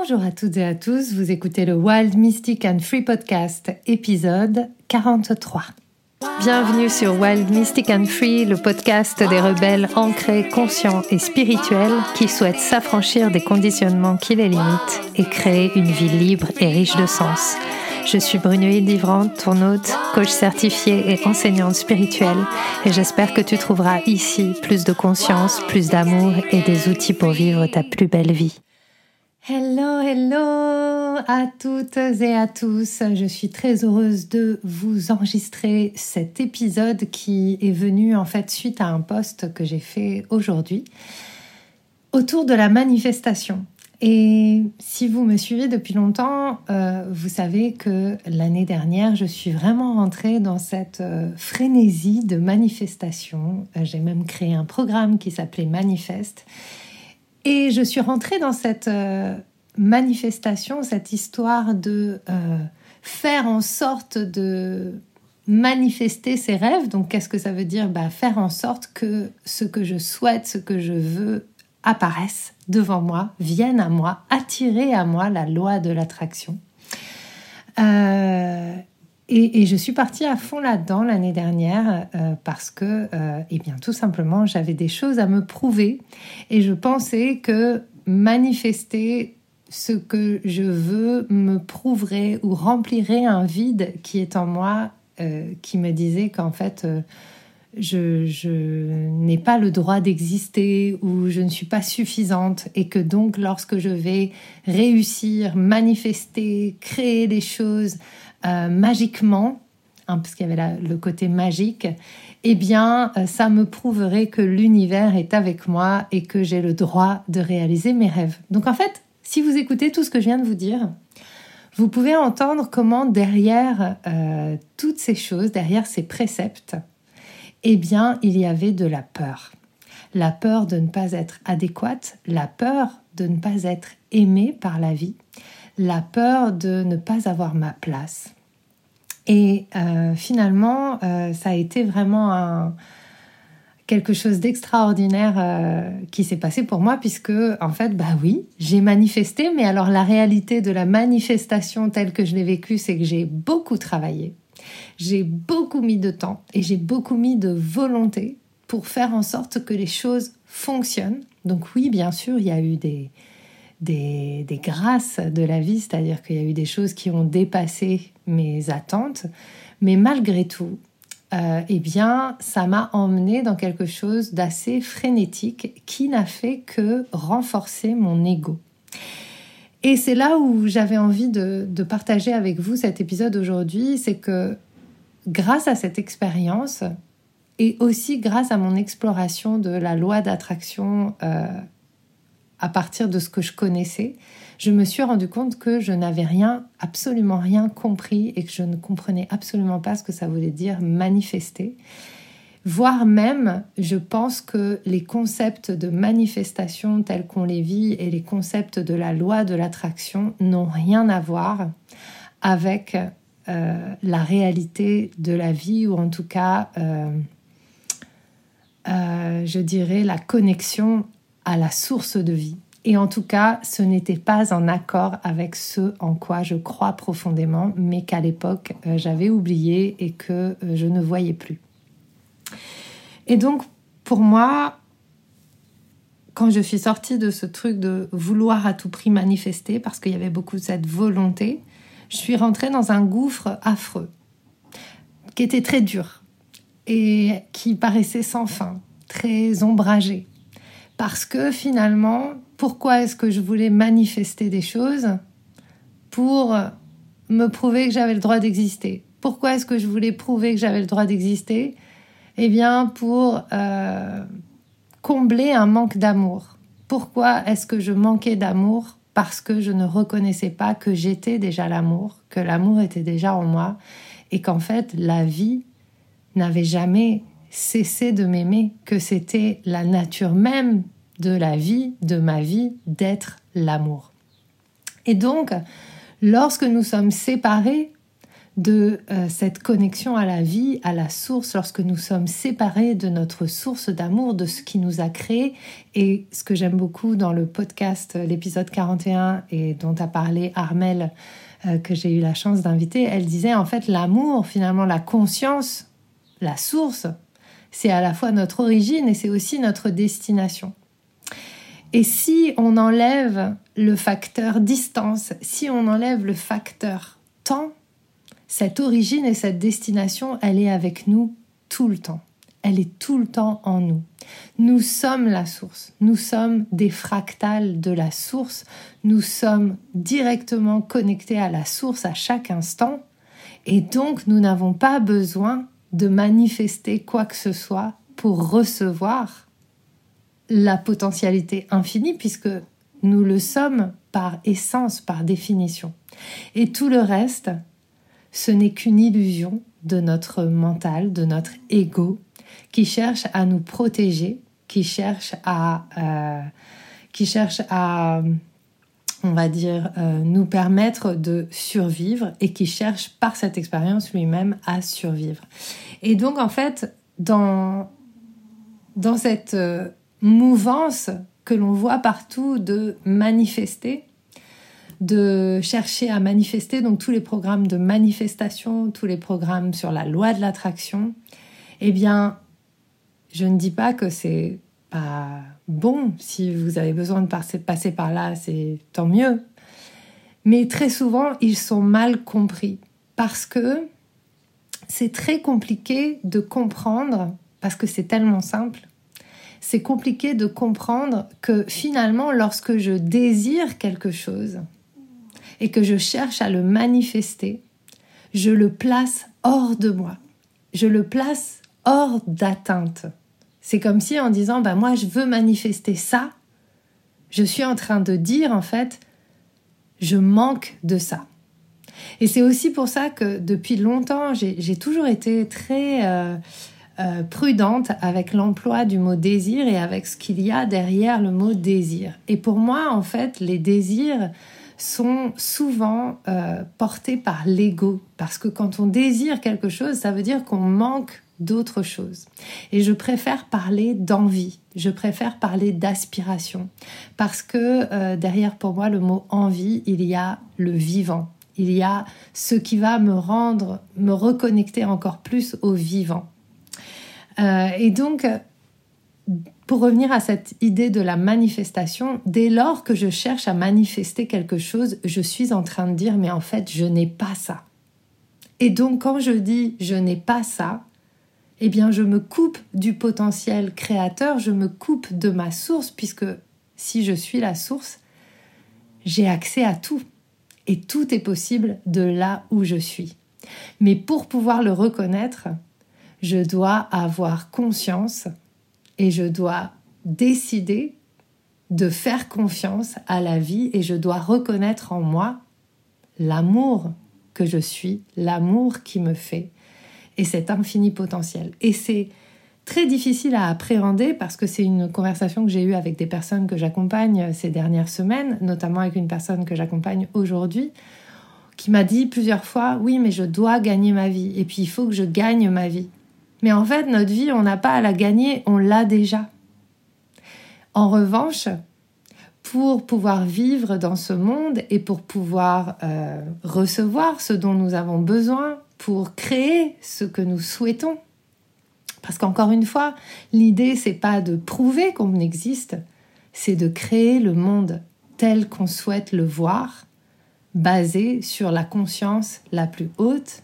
Bonjour à toutes et à tous, vous écoutez le Wild Mystic and Free Podcast, épisode 43. Bienvenue sur Wild Mystic and Free, le podcast des rebelles ancrés, conscients et spirituels qui souhaitent s'affranchir des conditionnements qui les limitent et créer une vie libre et riche de sens. Je suis Brunoïde Livrante, ton hôte, coach certifié et enseignante spirituelle, et j'espère que tu trouveras ici plus de conscience, plus d'amour et des outils pour vivre ta plus belle vie. Hello, hello à toutes et à tous. Je suis très heureuse de vous enregistrer cet épisode qui est venu en fait suite à un post que j'ai fait aujourd'hui autour de la manifestation. Et si vous me suivez depuis longtemps, euh, vous savez que l'année dernière, je suis vraiment rentrée dans cette euh, frénésie de manifestation. Euh, j'ai même créé un programme qui s'appelait Manifeste et je suis rentrée dans cette euh, manifestation, cette histoire de euh, faire en sorte de manifester ses rêves. Donc, qu'est-ce que ça veut dire? Bah, Faire en sorte que ce que je souhaite, ce que je veux apparaisse devant moi, vienne à moi, attirer à moi la loi de l'attraction. Euh, et, je suis partie à fond là-dedans l'année dernière euh, parce que, euh, eh bien, tout simplement, j'avais des choses à me prouver. Et je pensais que manifester ce que je veux me prouverait ou remplirait un vide qui est en moi, euh, qui me disait qu'en fait, je, n'ai pas le droit d'exister ou je ne suis pas suffisante. Et que donc lorsque je vais réussir, manifester, créer des choses, magiquement, hein, parce qu'il y avait le côté magique, eh bien, euh, ça me prouverait que l'univers est avec moi et que j'ai le droit de réaliser mes rêves. Donc en fait, si vous écoutez tout ce que je viens de vous dire, vous pouvez entendre comment derrière euh, toutes ces choses, derrière ces préceptes, eh bien, il y avait de la peur. La peur de ne pas être adéquate, la peur de ne pas être aimée par la vie, la peur de ne pas avoir ma place. Et euh, finalement, euh, ça a été vraiment quelque chose d'extraordinaire euh, qui s'est passé pour moi puisque en fait bah oui j'ai manifesté mais alors la réalité de la manifestation telle que je l'ai vécue c'est que j'ai beaucoup travaillé j'ai beaucoup mis de temps et j'ai beaucoup mis de volonté pour faire en sorte que les choses fonctionnent. Donc oui bien sûr il y a eu des des, grâces de la vie, c'est-à-dire qu'il y a eu des choses qui ont dépassé mes attentes, mais malgré tout, euh, eh bien, ça m'a emmené dans quelque chose d'assez frénétique qui n'a fait que renforcer mon ego. Et c'est là où j'avais envie de, partager avec vous cet épisode aujourd'hui, c'est que grâce à cette expérience et aussi grâce à mon exploration de la loi d'attraction euh, à partir de ce que je connaissais, je me suis rendu compte que je n'avais rien, absolument rien compris et que je ne comprenais absolument pas ce que ça voulait dire manifester. Voire même, je pense que les concepts de manifestation tels qu'on les vit et les concepts de la loi de l'attraction n'ont rien à voir avec euh, la réalité de la vie ou en tout cas, euh, euh, je dirais, la connexion à la source de vie. Et en tout cas, ce n'était pas en accord avec ce en quoi je crois profondément, mais qu'à l'époque, euh, j'avais oublié et que euh, je ne voyais plus. Et donc, pour moi, quand je suis sortie de ce truc de vouloir à tout prix manifester, parce qu'il y avait beaucoup de cette volonté, je suis rentrée dans un gouffre affreux, qui était très dur et qui paraissait sans fin, très ombragé. Parce que finalement, pourquoi est-ce que je voulais manifester des choses Pour me prouver que j'avais le droit d'exister? Pourquoi est-ce que je voulais prouver que j'avais le droit d'exister? Eh bien, pour euh, combler un manque d'amour. Pourquoi est-ce que je manquais d'amour? Parce que je ne reconnaissais pas que j'étais déjà l'amour, que l'amour était déjà en moi, et qu'en fait, la vie n'avait jamais cessé de m'aimer, que c'était la nature même de la vie, de ma vie, d'être l'amour. Et donc, lorsque nous sommes séparés, de euh, cette connexion à la vie, à la source, lorsque nous sommes séparés de notre source d'amour, de ce qui nous a créé. Et ce que j'aime beaucoup dans le podcast, l'épisode 41, et dont a parlé Armel, euh, que j'ai eu la chance d'inviter, elle disait en fait l'amour, finalement la conscience, la source, c'est à la fois notre origine et c'est aussi notre destination. Et si on enlève le facteur distance, si on enlève le facteur temps, cette origine et cette destination, elle est avec nous tout le temps. Elle est tout le temps en nous. Nous sommes la source. Nous sommes des fractales de la source. Nous sommes directement connectés à la source à chaque instant. Et donc, nous n'avons pas besoin de manifester quoi que ce soit pour recevoir la potentialité infinie, puisque nous le sommes par essence, par définition. Et tout le reste, ce n'est qu'une illusion de notre mental, de notre ego, qui cherche à nous protéger, qui cherche à, euh, qui cherche à, on va dire, euh, nous permettre de survivre et qui cherche par cette expérience lui-même à survivre. Et donc en fait, dans, cette euh, mouvance que l'on voit partout de manifester, de chercher à manifester, donc tous les programmes de manifestation, tous les programmes sur la loi de l'attraction, eh bien, je ne dis pas que c'est bon. Si vous avez besoin de passer par là, c'est tant mieux. Mais très souvent, ils sont mal compris parce que c'est très compliqué de comprendre, parce que c'est tellement simple, c'est compliqué de comprendre que finalement, lorsque je désire quelque chose et que je cherche à le manifester, je le place hors de moi. Je le place hors d'atteinte. C'est comme si en disant, bah moi je veux manifester ça, je suis en train de dire en fait, je manque de ça. Et c'est aussi pour ça que depuis longtemps, j'ai toujours été très euh, euh, prudente avec l'emploi du mot désir et avec ce qu'il y a derrière le mot désir. Et pour moi, en fait, les désirs sont souvent euh, portés par l'ego. Parce que quand on désire quelque chose, ça veut dire qu'on manque d'autres choses. Et je préfère parler d'envie, je préfère parler d'aspiration, parce que euh, derrière pour moi le mot envie, il y a le vivant, il y a ce qui va me rendre, me reconnecter encore plus au vivant. Euh, et donc, pour revenir à cette idée de la manifestation, dès lors que je cherche à manifester quelque chose, je suis en train de dire, mais en fait, je n'ai pas ça. Et donc, quand je dis je n'ai pas ça, eh bien je me coupe du potentiel créateur, je me coupe de ma source, puisque si je suis la source, j'ai accès à tout. Et tout est possible de là où je suis. Mais pour pouvoir le reconnaître, je dois avoir conscience et je dois décider de faire confiance à la vie et je dois reconnaître en moi l'amour que je suis, l'amour qui me fait, et cet infini potentiel. Et c'est très difficile à appréhender parce que c'est une conversation que j'ai eue avec des personnes que j'accompagne ces dernières semaines, notamment avec une personne que j'accompagne aujourd'hui, qui m'a dit plusieurs fois, oui, mais je dois gagner ma vie, et puis il faut que je gagne ma vie. Mais en fait, notre vie, on n'a pas à la gagner, on l'a déjà. En revanche, pour pouvoir vivre dans ce monde et pour pouvoir euh, recevoir ce dont nous avons besoin, pour créer ce que nous souhaitons. Parce qu'encore une fois, l'idée c'est pas de prouver qu'on existe, c'est de créer le monde tel qu'on souhaite le voir, basé sur la conscience la plus haute,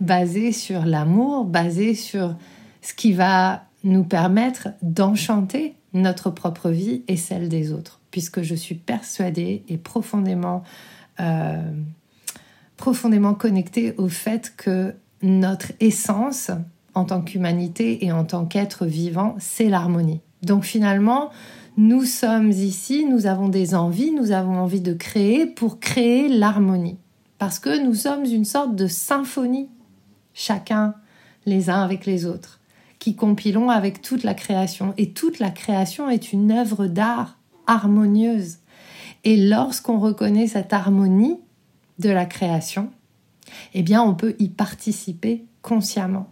basé sur l'amour, basé sur ce qui va nous permettre d'enchanter notre propre vie et celle des autres, puisque je suis persuadée et profondément euh, profondément connecté au fait que notre essence en tant qu'humanité et en tant qu'être vivant, c'est l'harmonie. Donc finalement, nous sommes ici, nous avons des envies, nous avons envie de créer pour créer l'harmonie. Parce que nous sommes une sorte de symphonie, chacun les uns avec les autres, qui compilons avec toute la création. Et toute la création est une œuvre d'art harmonieuse. Et lorsqu'on reconnaît cette harmonie, de la création, eh bien on peut y participer consciemment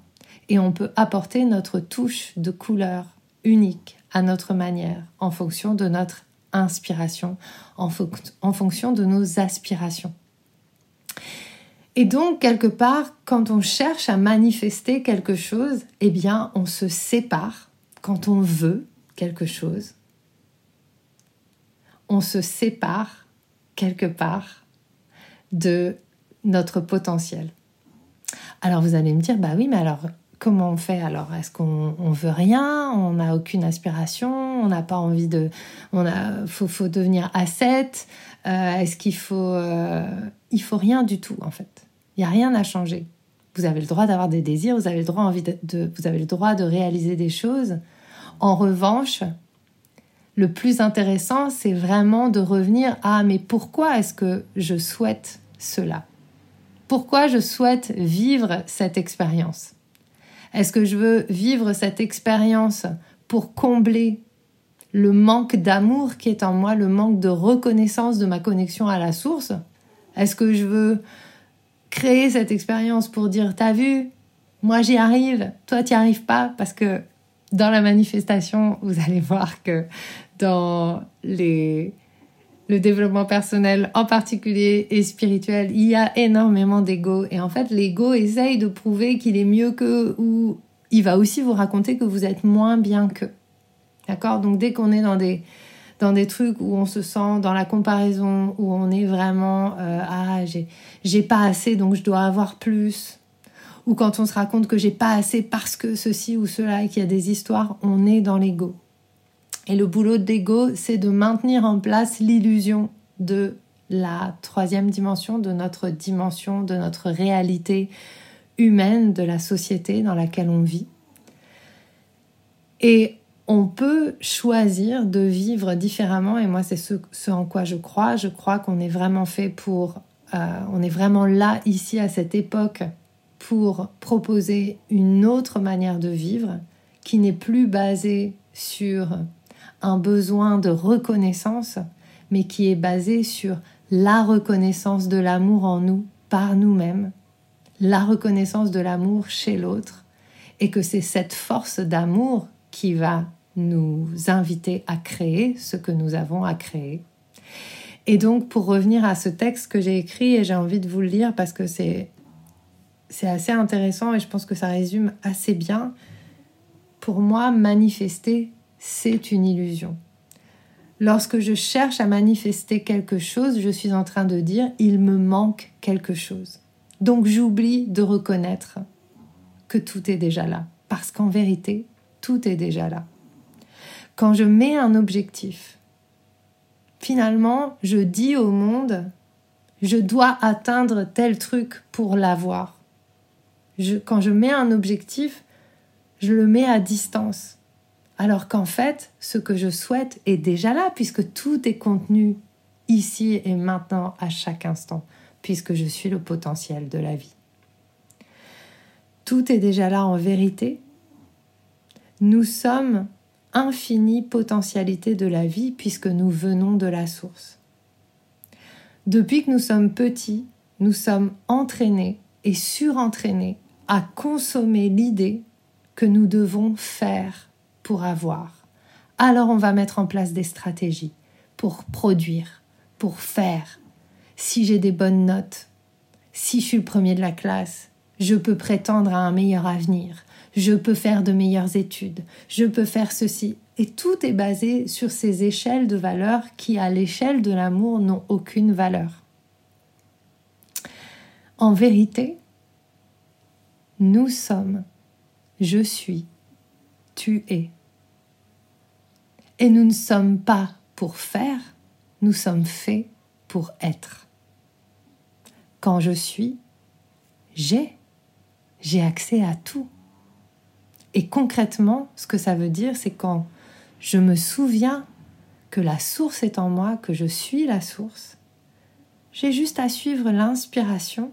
et on peut apporter notre touche de couleur unique à notre manière en fonction de notre inspiration, en, en fonction de nos aspirations. Et donc, quelque part, quand on cherche à manifester quelque chose, eh bien, on se sépare quand on veut quelque chose. On se sépare quelque part de notre potentiel. Alors vous allez me dire, bah oui, mais alors comment on fait alors? Est-ce qu'on on veut rien? On n'a aucune aspiration? On n'a pas envie de... On a, faut, faut devenir ascète? Euh, Est-ce qu'il faut... Euh, il faut rien du tout en fait? Il n'y a rien à changer. Vous avez le droit d'avoir des désirs, vous avez le droit, envie de, vous avez le droit de réaliser des choses. En revanche, le plus intéressant, c'est vraiment de revenir à mais pourquoi est-ce que je souhaite cela? Pourquoi je souhaite vivre cette expérience? Est-ce que je veux vivre cette expérience pour combler le manque d'amour qui est en moi, le manque de reconnaissance de ma connexion à la source? Est-ce que je veux créer cette expérience pour dire t'as vu, moi j'y arrive, toi t'y arrives pas parce que dans la manifestation, vous allez voir que dans les le développement personnel en particulier et spirituel, il y a énormément d'ego et en fait l'ego essaye de prouver qu'il est mieux que ou il va aussi vous raconter que vous êtes moins bien que. D'accord? Donc dès qu'on est dans des dans des trucs où on se sent dans la comparaison, où on est vraiment euh, ah j'ai pas assez donc je dois avoir plus, ou quand on se raconte que j'ai pas assez parce que ceci ou cela et qu'il y a des histoires, on est dans l'ego. Et le boulot de l'ego, c'est de maintenir en place l'illusion de la troisième dimension, de notre dimension, de notre réalité humaine, de la société dans laquelle on vit. Et on peut choisir de vivre différemment et moi c'est ce, en quoi je crois. Je crois qu'on est vraiment fait pour, euh, on est vraiment là ici à cette époque pour proposer une autre manière de vivre qui n'est plus basée sur un besoin de reconnaissance, mais qui est basée sur la reconnaissance de l'amour en nous par nous-mêmes, la reconnaissance de l'amour chez l'autre, et que c'est cette force d'amour qui va nous inviter à créer ce que nous avons à créer. Et donc, pour revenir à ce texte que j'ai écrit, et j'ai envie de vous le lire parce que c'est, c'est assez intéressant et je pense que ça résume assez bien, pour moi, manifester, c'est une illusion. Lorsque je cherche à manifester quelque chose, je suis en train de dire, il me manque quelque chose. Donc j'oublie de reconnaître que tout est déjà là. Parce qu'en vérité, tout est déjà là. Quand je mets un objectif, finalement, je dis au monde, je dois atteindre tel truc pour l'avoir. Quand je mets un objectif, je le mets à distance. Alors qu'en fait, ce que je souhaite est déjà là, puisque tout est contenu ici et maintenant à chaque instant, puisque je suis le potentiel de la vie. Tout est déjà là en vérité. Nous sommes infinie potentialité de la vie puisque nous venons de la source. Depuis que nous sommes petits, nous sommes entraînés et surentraînés à consommer l'idée que nous devons faire pour avoir. Alors on va mettre en place des stratégies pour produire, pour faire. Si j'ai des bonnes notes, si je suis le premier de la classe, je peux prétendre à un meilleur avenir je peux faire de meilleures études, je peux faire ceci. Et tout est basé sur ces échelles de valeurs qui, à l'échelle de l'amour, n'ont aucune valeur. En vérité, nous sommes, je suis, tu es. Et nous ne sommes pas pour faire, nous sommes faits pour être. Quand je suis, j'ai, j'ai accès à tout. Et concrètement, ce que ça veut dire, c'est quand je me souviens que la source est en moi, que je suis la source, j'ai juste à suivre l'inspiration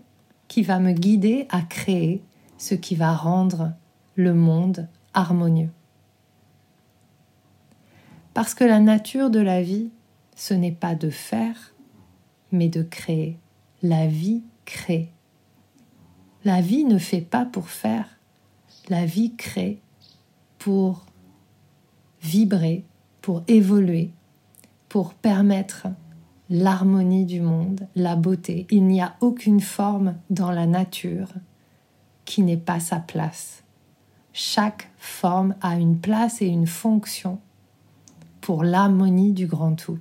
qui va me guider à créer ce qui va rendre le monde harmonieux. Parce que la nature de la vie, ce n'est pas de faire, mais de créer. La vie crée. La vie ne fait pas pour faire. La vie crée pour vibrer, pour évoluer, pour permettre l'harmonie du monde, la beauté. Il n'y a aucune forme dans la nature qui n'est pas sa place. Chaque forme a une place et une fonction pour l'harmonie du grand tout.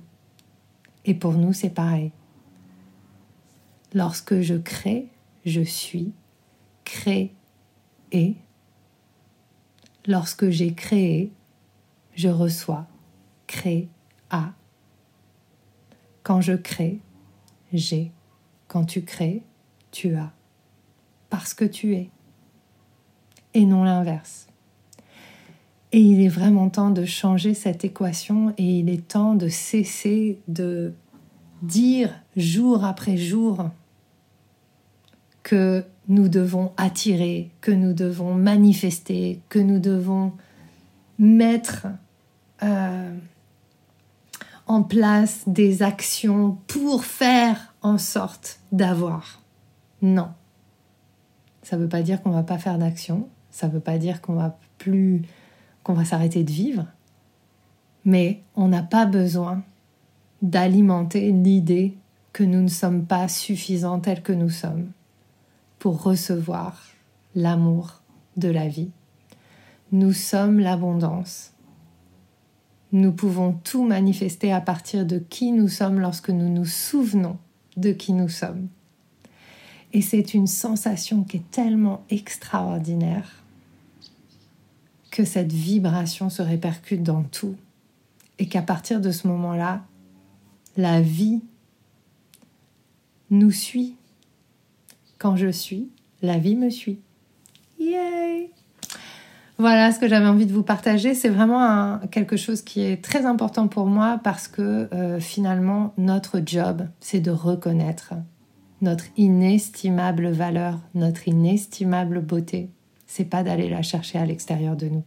Et pour nous, c'est pareil. Lorsque je crée, je suis, crée et. Lorsque j'ai créé, je reçois, crée à. Quand je crée, j'ai. Quand tu crées, tu as. Parce que tu es. Et non l'inverse. Et il est vraiment temps de changer cette équation et il est temps de cesser de dire jour après jour que nous devons attirer, que nous devons manifester, que nous devons mettre euh, en place des actions pour faire en sorte d'avoir. Non. Ça ne veut pas dire qu'on ne va pas faire d'action, ça ne veut pas dire qu'on va plus qu'on va s'arrêter de vivre, mais on n'a pas besoin d'alimenter l'idée que nous ne sommes pas suffisants tels que nous sommes pour recevoir l'amour de la vie. Nous sommes l'abondance. Nous pouvons tout manifester à partir de qui nous sommes lorsque nous nous souvenons de qui nous sommes. Et c'est une sensation qui est tellement extraordinaire que cette vibration se répercute dans tout et qu'à partir de ce moment-là, la vie nous suit. Quand je suis, la vie me suit. Yay! Voilà ce que j'avais envie de vous partager. C'est vraiment quelque chose qui est très important pour moi parce que euh, finalement, notre job, c'est de reconnaître notre inestimable valeur, notre inestimable beauté. C'est pas d'aller la chercher à l'extérieur de nous.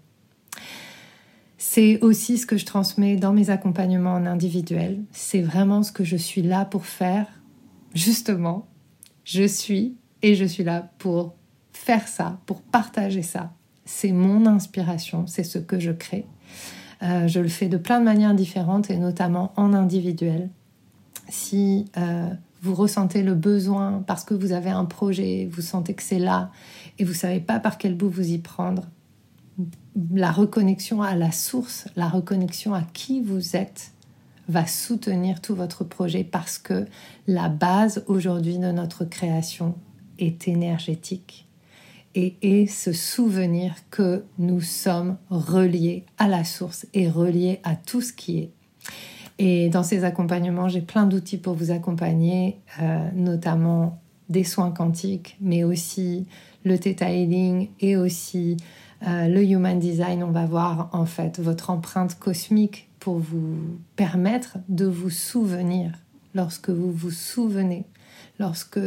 C'est aussi ce que je transmets dans mes accompagnements en individuel. C'est vraiment ce que je suis là pour faire. Justement, je suis et je suis là pour faire ça, pour partager ça. C'est mon inspiration, c'est ce que je crée. Euh, je le fais de plein de manières différentes et notamment en individuel. Si euh, vous ressentez le besoin parce que vous avez un projet, vous sentez que c'est là et vous savez pas par quel bout vous y prendre, la reconnexion à la source, la reconnexion à qui vous êtes va soutenir tout votre projet parce que la base aujourd'hui de notre création est énergétique et est ce souvenir que nous sommes reliés à la source et reliés à tout ce qui est. Et dans ces accompagnements, j'ai plein d'outils pour vous accompagner, euh, notamment des soins quantiques, mais aussi le Theta Healing et aussi euh, le Human Design. On va voir en fait votre empreinte cosmique pour vous permettre de vous souvenir lorsque vous vous souvenez, lorsque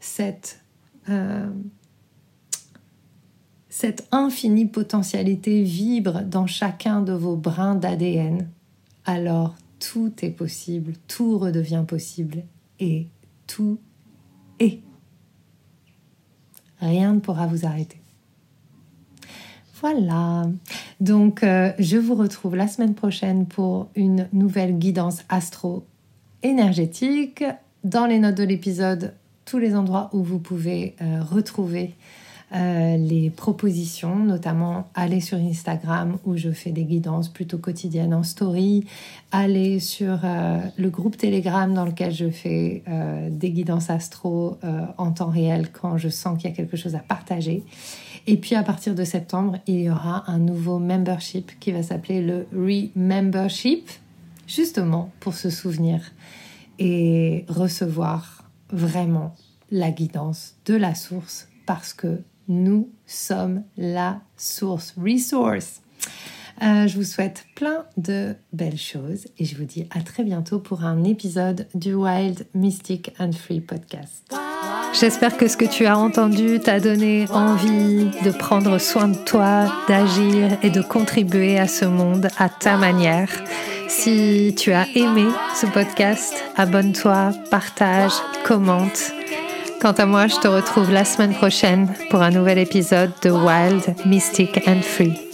cette, euh, cette infinie potentialité vibre dans chacun de vos brins d'ADN, alors tout est possible, tout redevient possible et tout est. Rien ne pourra vous arrêter. Voilà. Donc, euh, je vous retrouve la semaine prochaine pour une nouvelle guidance astro énergétique. Dans les notes de l'épisode, tous les endroits où vous pouvez euh, retrouver euh, les propositions, notamment aller sur Instagram où je fais des guidances plutôt quotidiennes en story, aller sur euh, le groupe Telegram dans lequel je fais euh, des guidances astro en temps réel quand je sens qu'il y a quelque chose à partager. Et puis à partir de septembre, il y aura un nouveau membership qui va s'appeler le Remembership, justement pour se souvenir et recevoir vraiment la guidance de la source parce que nous sommes la source, resource. Euh, je vous souhaite plein de belles choses et je vous dis à très bientôt pour un épisode du Wild Mystic and Free podcast. J'espère que ce que tu as entendu t'a donné envie de prendre soin de toi, d'agir et de contribuer à ce monde à ta manière. Si tu as aimé ce podcast, abonne-toi, partage, commente Quant à moi, je te retrouve la semaine prochaine pour un nouvel épisode de Wild, Mystic and Free.